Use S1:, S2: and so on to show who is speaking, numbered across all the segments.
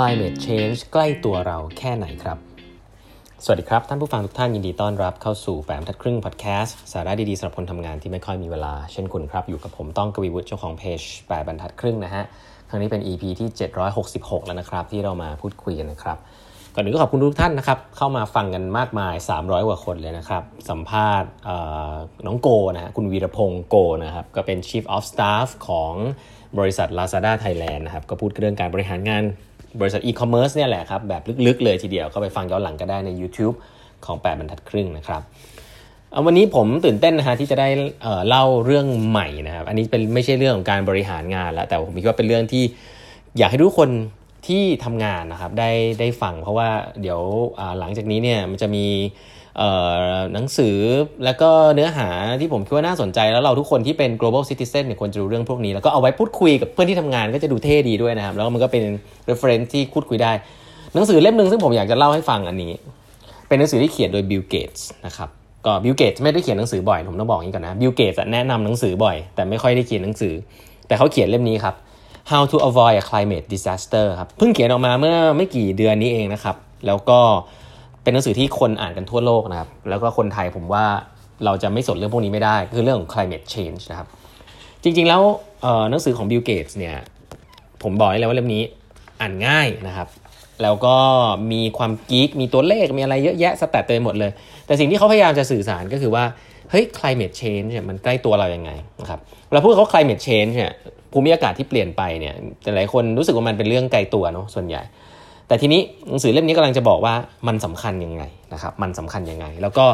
S1: climate change ใกล้ตัวเราแค่ไหนครับ สวัสดีครับ ท่านผู้ฟังทุกท่านยินดีต้อนรับเข้าสู่แปมทัดครึ่งพอดแคสต์สาระดีๆสำหรับคนทำงานที่ไม่ค่อยมีเวลา เช่นคุณครับ อยู่กับผมต้องกวีวุฒิเจ้าของเพจแปดบรรทัดครึ่งนะฮะ ครั้งนี้เป็น EP ที่ 766 แล้วนะครับ ที่เรามาพูดคุยกันนะครับก่อนอื่นก็ขอบคุณทุกท่านนะครับ เข้ามาฟังกันมากมาย 300 กว่าคนเลยนะครับ สัมภาษณ์น้องโกนะฮะคุณวีรพงศ์โกนะครับ ก็เป็น Chief of Staff ของบริษัท Lazada Thailand นะครับ ก็พูดเรื่องการบริหารงาน บริษัทอีคอมเมิร์ซเนี่ยแหละครับแบบลึกๆเลยทีเดียวก็ไปฟังย้อนหลังก็ได้ใน YouTube ของ 8 บรรทัดครึ่งนะครับวันนี้ผมตื่นเต้นนะฮะที่จะได้เเล่าเรื่องใหม่นะครับอันนี้เป็นไม่ใช่เรื่องของการบริหารงานแล้วแต่ผมคิดว่าเป็นเรื่องที่อยากให้ทุกคนที่ทำงานนะครับได้ได้ฟังเพราะว่าเดี๋ยวหลังจากนี้เนี่ยมันจะมี หนังสือแล้วก็เนื้อหาที่ผมคิดว่าน่าสนใจ แล้วเราทุกคนที่เป็น global citizen เนี่ยควรจะรู้เรื่องพวกนี้ แล้วก็เอาไว้พูดคุยกับเพื่อนที่ทำงานก็จะดูเท่ดีด้วยนะครับ แล้วมันก็เป็น reference ที่พูดคุยได้ หนังสือเล่มหนึ่งซึ่งผมอยากจะเล่าให้ฟังอันนี้ เป็นหนังสือที่เขียนโดย Bill Gates นะครับก็ Bill Gates ไม่ได้เขียนหนังสือบ่อยผมต้องบอกอย่างนี้ก่อนนะ Bill Gates แนะนำหนังสือบ่อย แต่ไม่ค่อยได้เขียนหนังสือ แต่เขาเขียนเล่มนี้ครับ How to avoid a climate disaster ครับเพิ่งเขียนออกมาเมื่อไม่กี่เดือนนี้เองนะครับ แล้วก็ เป็นหนังสือที่คนอ่านกันทั่วโลกนะครับ แล้วก็คนไทยผมว่าเราจะไม่สนเรื่องพวกนี้ไม่ได้ คือเรื่องของ climate change นะครับ จริงๆแล้วหนังสือของ Bill Gates เนี่ย ผมบอกเลยว่าเล่มนี้อ่านง่ายนะครับ แล้วก็มีความกิ๊กมีตัวเลข มีอะไรเยอะแยะสแตทเต็มหมดเลย แต่สิ่งที่เขาพยายามจะสื่อสารก็คือว่า เฮ้ย climate change เนี่ยมันใกล้ตัวเรายัางไงนะครับ เราพูดเขา climate change เนี่ย ภูมิอากาศที่เปลี่ยนไปเนี่ย แต่หลายคนรู้สึกว่ามันเป็นเรื่องไกลตัวเนาะ ส่วนใหญ่ แต่ทีนี้หนังสือเล่มนี้กำลังจะบอกว่ามันสำคัญยังไงนะครับมันสำคัญยังไง แล้วก็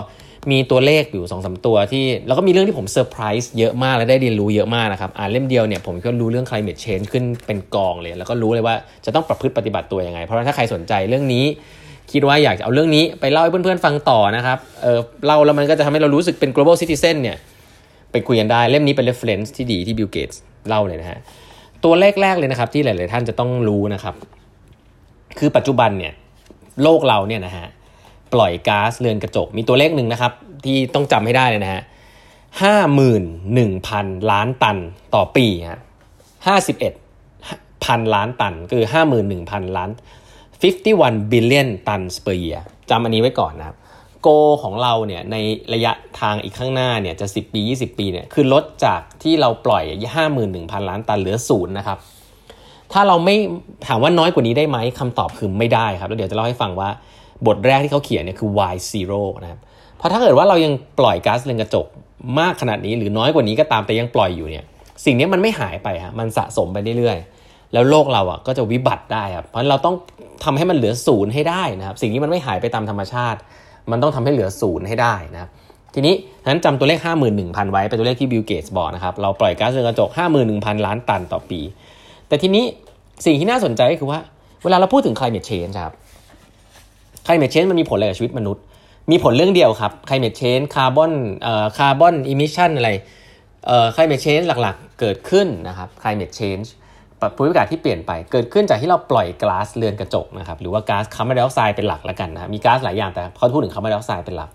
S1: มีตัวเลขอยู่สองสาตัวที่แล้วก็มีเรื่องที่ผมเซอร์ไพรส์เยอะมากและได้เรียนรู้เยอะมากนะครับอ่านเล่มเดียวเนี่ยผมก็รู้เรื่อง climate change ขึ้นเป็นกองเลย แล้วก็รู้เลยว่าจะต้องประพฤติปฏิบัติตัวยังไง เพราะว่าถ้าใครสนใจเรื่องนี้ คิดว่าอยากจะเอาเรื่องนี้ไปเล่าให้เพื่อนๆฟังต่อนะครับเออเล่าแล้วมันก็จะทำให้เรารู้สึกเป็น global citizen เนี่ยไปคุยกันได้เล่มนี้เป็น reference ที่ดีที่ Bill Gates เล่าเลยนะฮะตัวแรกๆเลยนะครับที่หลายๆท่านจะต้องรู้นะครับ คือปัจจุบันเนี่ยโลกเราเนี่ยนะฮะปล่อยก๊าซเรือนกระจก มีตัวเลขหนึ่งนะครับ ที่ต้องจำให้ได้เลยนะฮะห้าหมื่นหนึ่งพันล้านตันต่อปีฮะห้าสิบเอ็ดพันล้านตัน คือห้าหมื่นหนึ่งพันล้าน 51 billion tons per year จำอันนี้ไว้ก่อนนะครับ โกของเราเนี่ยในระยะทางอีกข้างหน้าเนี่ยจะ 10 ปี 20 ปีเนี่ยคือลดจากที่เราปล่อย 51,000 ล้านตันเหลือศูนย์นะครับ ถ้าเราไม่ถามว่าน้อยกว่านี้ได้ไหมคำตอบคือไม่ได้ครับ แล้วเดี๋ยวจะเล่าให้ฟังว่าบทแรกที่เขาเขียนเนี่ยคือ y zero นะครับเพราะถ้าเกิดว่าเรายังปล่อยก๊าซเรือนกระจกมากขนาดนี้ หรือน้อยกว่านี้ก็ตามแต่ยังปล่อยอยู่เนี่ยสิ่งนี้มันไม่หายไปฮะมันสะสมไปเรื่อยๆ แล้วโลกเราอะก็จะวิบัติได้ครับเพราะเราต้องทำให้มันเหลือศูนย์ให้ได้นะครับ สิ่งนี้มันไม่หายไปตามธรรมชาติ มันต้องทำให้เหลือศูนย์ให้ได้นะครับทีนี้นั้นจำตัวเลข 51,000 ไว้เป็นตัวเลขที่บิลเกตส์บอกนะครับเราปล่อยก๊าซเรือนกระจก 51,000 ล้านตันต่อปี แต่ทีนี้สิ่งที่น่าสนใจก็คือว่า เวลาเราพูดถึง climate change ครับ climate change มันมีผลอะไรกับชีวิตมนุษย์ มีผลเรื่องเดียวครับ climate change carbon เอ่อ carbon emission อะไรเอ่อ climate change หลักๆ เกิดขึ้นนะครับ climate change ภูมิอากาศที่เปลี่ยนไปเกิดขึ้นจากที่เราปล่อยก๊าซเรือนกระจกนะครับหรือว่าก๊าซคาร์บอนไดออกไซด์เป็นหลักแล้วกันนะมีก๊าซหลายอย่างแต่เขาพูดถึงคาร์บอนไดออกไซด์เป็นหลัก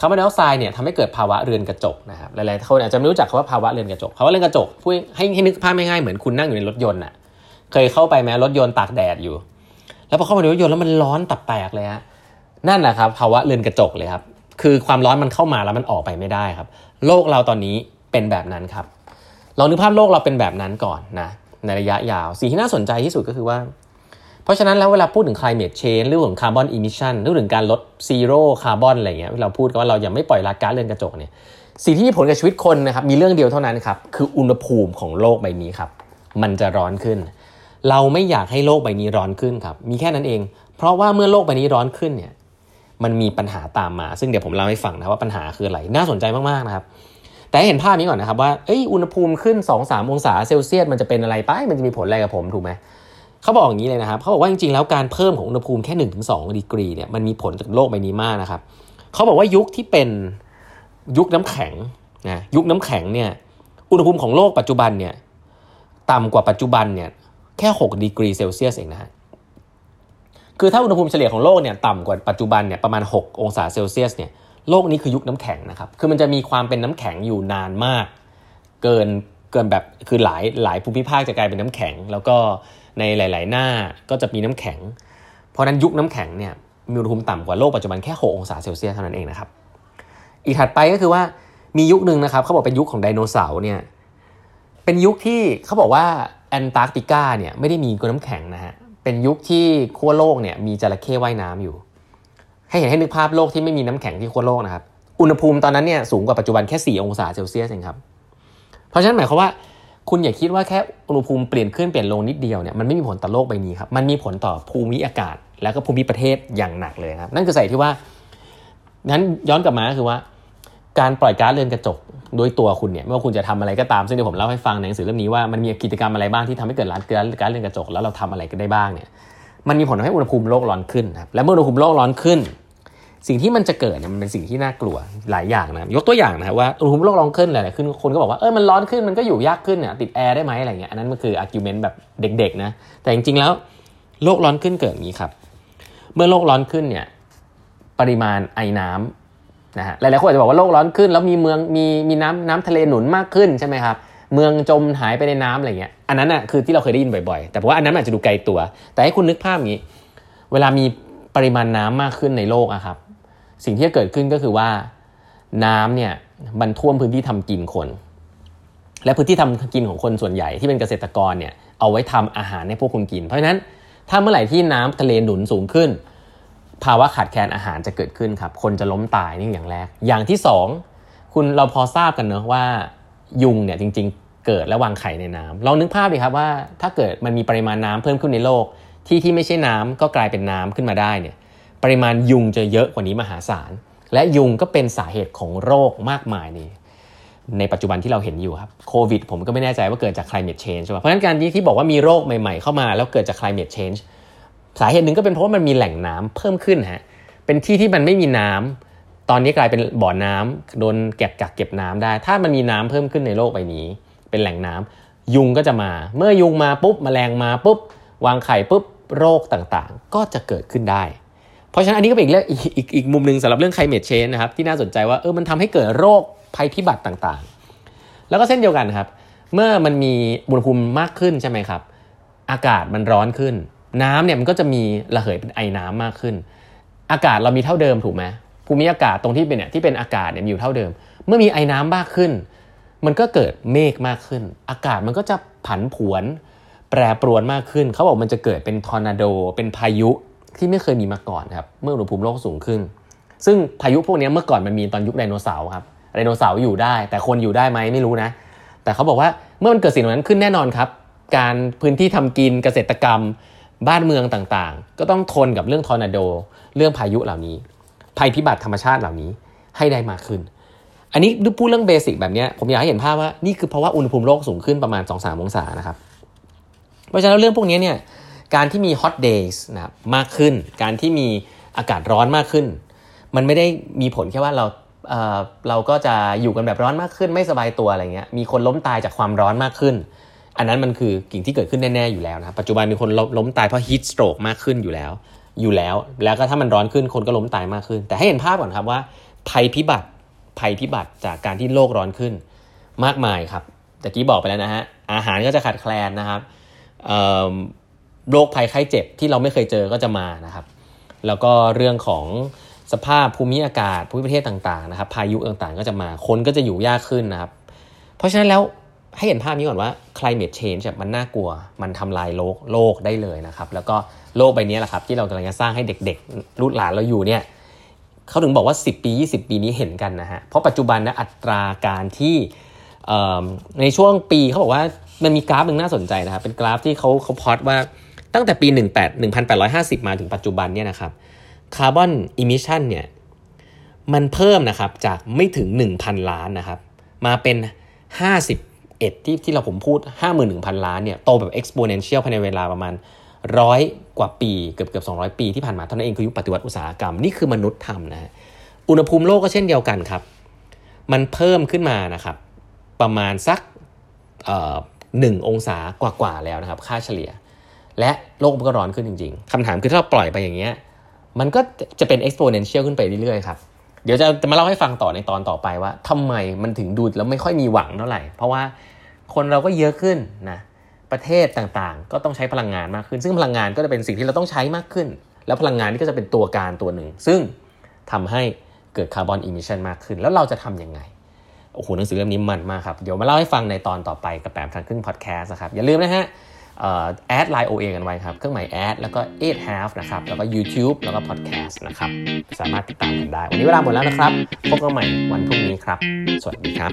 S1: คาร์บอนไดออกไซด์เนี่ยทำให้เกิดภาวะเรือนกระจกนะครับหลายๆคนอาจจะไม่รู้จักคำว่าภาวะเรือนกระจกภาวะเรือนกระจกพูดให้ให้นึกภาพง่ายๆเหมือนคุณนั่งอยู่ในรถยนต์อะเคยเข้าไปไหมรถยนต์ตากแดดอยู่ แล้วพอเข้ามาในรถยนต์แล้วมันร้อนตับแตกเลยฮะนั่นแหละครับภาวะเรือนกระจกเลยครับคือความร้อนมันเข้ามาแล้วมันออกไปไม่ได้ครับ โลกเราตอนนี้เป็นแบบนั้นครับลองนึกภาพโลกเราเป็นแบบนั้นก่อนนะในระยะยาวสิ่งที่น่าสนใจที่สุดก็คือว่า ราะฉะนั้นแล้วเวลาพูดถึง climate change เรื่องของ carbon emission เรื่องถึงการลด zero carbon อะไรเงี้ยเราพูดกันว่าเรายังไม่ปล่อยก๊าซเรือนกระจกเนี่ยสิ่งที่มีผลกับชีวิตคนนะครับมีเรื่องเดียวเท่านั้นครับคืออุณหภูมิของโลกใบนี้ครับมันจะร้อนขึ้น เราไม่อยากให้โลกใบนี้ร้อนขึ้นครับมีแค่นั้นเอง เพราะว่าเมื่อโลกใบนี้ร้อนขึ้นเนี่ยมันมีปัญหาตามมา ซึ่งเดี๋ยวผมเล่าให้ฟังนะว่าปัญหาคืออะไรน่าสนใจมากๆนะครับแต่เห็นภาพนี้ก่อนนะครับว่าเอ้ยอุณหภูมิขึ้น 2-3 องศาเซลเซียสมันจะเป็นอะไรไปมันจะมีผลอะไรกับผมถูกไหม เขาบอกอย่างนี้เลยนะครับเขาบอกว่าจริงๆแล้วการเพิ่มของอุณหภูมิแค่1ถึงสองดีกรีเนี่ยมันมีผลกับโลกใบนี้มากนะครับเขาบอกว่ายุคที่เป็นยุคน้ำแข็งนะยุคน้ำแข็งเนี่ยอุณหภูมิของโลกปัจจุบันเนี่ยต่ำกว่าปัจจุบันเนี่ยแค่6ดีกรีเซลเซียสเองนะฮะคือถ้าอุณหภูมิเฉลี่ยของโลกเนี่ยต่ำกว่าปัจจุบันเนี่ยประมาณ 6 องศาเซลเซียสเนี่ยโลกนี้คือยุคน้ำแข็งนะครับคือมันจะมีความเป็นน้ำแข็งอยู่นานมาก เกินเกินแบบคือหลายหลายภูมิภาคจะกลายเป็นน้ำแข็ง แล้วก็ ในหลาย ๆ หน้าก็จะมีน้ำแข็ง เพราะนั้นยุคน้ำแข็งเนี่ยมีอุณหภูมิต่ำกว่าโลกปัจจุบันแค่ 6 องศาเซลเซียสเท่านั้นเองนะครับ อีกถัดไปก็คือว่ามียุคหนึ่งนะครับเขาบอกเป็นยุคของไดโนเสาร์เนี่ยเป็นยุคที่เขาบอกว่าแอนตาร์กติกาเนี่ยไม่ได้มีกน้ำแข็งนะฮะเป็นยุคที่ขั้วโลกเนี่ยมีจระเข้ว่ายน้ำอยู่ ให้เห็นให้นึกภาพโลกที่ไม่มีน้ำแข็งที่ขั้วโลกนะครับอุณหภูมิตอนนั้นเนี่ยสูงกว่าปัจจุบันแค่ 4 องศาเซลเซียสเองครับ เพราะฉะนั้นหมายความว่า คุณอย่าคิดว่าแค่อุณหภูมิเปลี่ยนขึ้นเปลี่ยนลงนิดเดียวเนี่ยมันไม่มีผลต่อโลกใบนี้ครับมันมีผลต่อภูมิอากาศ แล้วก็ภูมิประเทศอย่างหนักเลยครับ นั่นคือใส่ที่ว่านั้นย้อนกลับมาคือว่า การปล่อยก๊าซเรือนกระจกโดยตัวคุณเนี่ยไม่ว่าคุณจะทำอะไรก็ตามซึ่งเดี๋ยวผมเล่าให้ฟังในหนังสือเล่มนี้ว่ามันมีกิจกรรมอะไรบ้างที่ทำให้เกิดร้านก๊าซก๊าซเรือนกระจกแล้วเราทำอะไรกันได้บ้างเนี่ยมันมีผลทำให้อุณหภูมิโลกร้อนขึ้นครับและเมื่ออุณหภูมิโลกร้อนขึ้น สิ่งที่มันจะเกิดเนี่ยมันเป็นสิ่งที่น่ากลัวหลายอย่างนะยกตัวอย่างนะครับว่าอุณหภูมิโลกร้อนขึ้นอะไรขึ้นคนก็บอกว่าเออมันร้อนขึ้นมันก็อยู่ยากขึ้นเนี่ยติดแอร์ได้ไหมอะไรเงี้ยอันนั้นมันคือ argument แบบเด็กๆนะแต่จริงๆแล้วโลกร้อนขึ้นเกิดอย่างนี้ครับ เมื่อโลกร้อนขึ้นเนี่ยปริมาณไอน้ำนะฮะหลายๆคนอาจจะบอกว่าโลกร้อนขึ้น แล้วมีเมืองมีมีน้ำน้ำทะเลหนุนมากขึ้นใช่ไหมครับเมืองจมหายไปในน้ำอะไรเงี้ยอันนั้นอะคือที่เราเคยได้ยินบ่อยๆ แต่ว่าอันนั้นอาจจะดูไกลตัว แต่ให้คุณนึกภาพอย่างนี้ เวลามีปริมาณน้ำมากขึ้นในโลกอะครับ สิ่งที่จะเกิดขึ้นก็คือว่าน้ำเนี่ยมันท่วมพื้นที่ทำกินคน และพื้นที่ทำกินของคนส่วนใหญ่ที่เป็นเกษตรกรเนี่ยเอาไว้ทำอาหารให้พวกคุณกิน เพราะฉะนั้นถ้าเมื่อไหร่ที่น้ำทะเลหนุนสูงขึ้น ภาวะขาดแคลนอาหารจะเกิดขึ้นครับคนจะล้มตายนี่อย่างแรก อย่างที่สองคุณเราพอทราบกันเนอะว่ายุงเนี่ยจริงๆ เกิดและวางไข่ในน้ำลองนึกภาพดิครับว่า ถ้าเกิดมันมีปริมาณน้ำเพิ่มขึ้นในโลก ที่ที่ไม่ใช่น้ำก็กลายเป็นน้ำขึ้นมาได้เนี่ย ปริมาณยุงจะเยอะกว่านี้มหาศาล และยุงก็เป็นสาเหตุของโรคมากมายนี่ในปัจจุบันที่เราเห็นอยู่ครับโควิดผมก็ไม่แน่ใจว่าเกิดจาก climate change ใช่ไหมเพราะฉะนั้นการที่บอกว่ามีโรคใหม่ๆ เข้ามาแล้วเกิดจาก climate change สาเหตุหนึ่งก็เป็นเพราะว่ามันมีแหล่งน้ำเพิ่มขึ้นฮะเป็นที่ที่มันไม่มีน้ำตอนนี้กลายเป็นบ่อน้ำโดนเก็บกักเก็บน้ำได้ ถ้ามันมีน้ำเพิ่มขึ้นในโลกใบนี้ เป็นแหล่งน้ำยุงก็จะมา เมื่อยุงมาปุ๊บมแมลงมาปุ๊บ วางไข่ปุ๊บโรคต่างๆ ก็จะเกิดขึ้นได้ เพราะฉะนั้นอันนี้ก็เป็นอีกเรื่องอีกอีกมุมหนึ่งสำหรับเรื่อง climate change นะครับที่น่าสนใจว่าเออมันทำให้เกิดโรคภัยพิบัติต่างๆ แล้วก็เส้นเดียวกันครับ เมื่อมันมีอุณหภูมิมากขึ้นใช่ไหมครับ อากาศมันร้อนขึ้น น้ำเนี่ยมันก็จะมีระเหยเป็นไอน้ำมากขึ้น อากาศเรามีเท่าเดิมถูกไหมภูมิอากาศตรงที่เป็นเนี่ยที่เป็นอากาศเนี่ยมีอยู่เท่าเดิม เมื่อมีไอน้ำมากขึ้น มันก็เกิดเมฆมากขึ้น อากาศมันก็จะผันผวน แปรปรวนมากขึ้น เขาบอกมันจะเกิดเป็นทอร์นาโด เป็นพายุ ที่ไม่เคยมีมาก่อนครับเมื่ออุณหภูมิโลกสูงขึ้น ซึ่งพายุพวกนี้เมื่อก่อนมันมีตอนยุคไดโนเสาร์ครับไดโนเสาร์อยู่ได้ แต่คนอยู่ได้ไหมไม่รู้นะ แต่เขาบอกว่าเมื่อมันเกิดสิ่งเหล่านั้นขึ้นแน่นอนครับ การพื้นที่ทำกินเกษตรกรรม บ้านเมืองต่างๆ ก็ต้องทนกับเรื่องทอร์นาโด เรื่องพายุเหล่านี้ ภัยพิบัติธรรมชาติเหล่านี้ให้ได้มากขึ้น อันนี้พูดเรื่องเบสิกแบบนี้ผมอยากให้เห็นภาพว่านี่คือเพราะว่าอุณหภูมิโลกสูงขึ้นประมาณ 2-3 องศานะครับ เพราะฉะนั้นเรื่องพวกนี้เนี่ย การที่มี hot days นะมากขึ้น การที่มีอากาศร้อนมากขึ้น มันไม่ได้มีผลแค่ว่าเราเเราก็จะอยู่กันแบบร้อนมากขึ้น ไม่สบายตัวอะไรเงี้ยมีคนล้มตายจากความร้อนมากขึ้น อันนั้นมันคือกิ่งที่เกิดขึ้นแน่ๆอยู่แล้วนะปัจจุบันมีคนล้มตายเพราะ heat stroke มากขึ้นอยู่แล้ว อยู่แล้ว แล้วก็ถ้ามันร้อนขึ้นคนก็ล้มตายมากขึ้น แต่ให้เห็นภาพก่อนครับว่า ภัยพิบัติภัยพิบัติจากการที่โลกร้อนขึ้นมากมายครับตะกี้บอกไปแล้วนะฮะอาหารก็จะขาดแคลนนะครับ โรคภัยไข้เจ็บที่เราไม่เคยเจอก็จะมานะครับ แล้วก็เรื่องของสภาพภูมิอากาศภูมิประเทศต่างๆนะครับ พายุต่างๆก็จะมาคนก็จะอยู่ยากขึ้นนะครับ เพราะฉะนั้นแล้วให้เห็นภาพนี้ก่อนว่า climate change มันน่ากลัว มันทำลายโลกโลกได้เลยนะครับ แล้วก็โลกใบนี้แหละครับ ที่เรากำลังจะสร้างให้เด็กๆ รุ่นหลานเราอยู่เนี่ยเขาถึงบอกว่า 10 ปี 20 ปีนี้เห็นกันนะฮะ เพราะปัจจุบันนะอัตราการที่ในช่วงปีเขาบอกว่ามันมีกราฟหนึ่งน่าสนใจนะครับ เป็นกราฟที่เขาเขาพอดว่า ตั้งแต่ปี 18 1850 มาถึงปัจจุบันเนี่ยนะครับ carbon emission เนี่ยมันเพิ่มนะครับจากไม่ถึง 1,000 ล้านนะครับมาเป็น 51 ที่ที่เราผมพูด 51,000 ล้านเนี่ยโตแบบ exponential ภายในเวลาประมาณร้อยกว่าปีเกือบเกือบ200 ปีที่ผ่านมาเท่านั้นเองคือยุคปฏิวัติอุตสาหกรรม นี่คือมนุษย์ทำนะฮะอุณหภูมิโลกก็เช่นเดียวกันครับ มันเพิ่มขึ้นมานะครับ ประมาณสักหนึ่งองศากว่าๆแล้วนะครับ ค่าเฉลี่ย และโลกมันก็ร้อนขึ้นจริง ๆคำถามคือถ้าเราปล่อยไปอย่างเงี้ยมันก็จะเป็น exponential ขึ้นไปเรื่อยๆครับเดี๋ยวจะมาเล่าให้ฟังต่อในตอนต่อไปว่าทำไมมันถึงดูแล้วไม่ค่อยมีหวังเท่าไหร่ เพราะว่าคนเราก็เยอะขึ้นนะประเทศต่างๆ ก็ต้องใช้พลังงานมากขึ้น ซึ่งพลังงานก็จะเป็นสิ่งที่เราต้องใช้มากขึ้น แล้วพลังงานนี่ก็จะเป็นตัวการตัวหนึ่ง ซึ่งทำให้เกิด carbon emission มากขึ้น แล้วเราจะทำยังไงโอ้โหหนังสือเล่มนี้มันมากครับ เดี๋ยวมาเล่าให้ฟังในตอนต่อไปกับแปดบรรทัดครึ่งพอดแคสต์นะครับอย่าลืมนะฮะ แอดไลน์โอเอกันไว้ครับ เครื่องหมายแอดแล้วก็8 half นะครับ แล้วก็ YouTube แล้วก็ Podcast นะครับ สามารถติดตามกันได้ วันนี้เวลาหมดแล้วนะครับ พบกันใหม่วันพรุ่งนี้ครับ สวัสดีครับ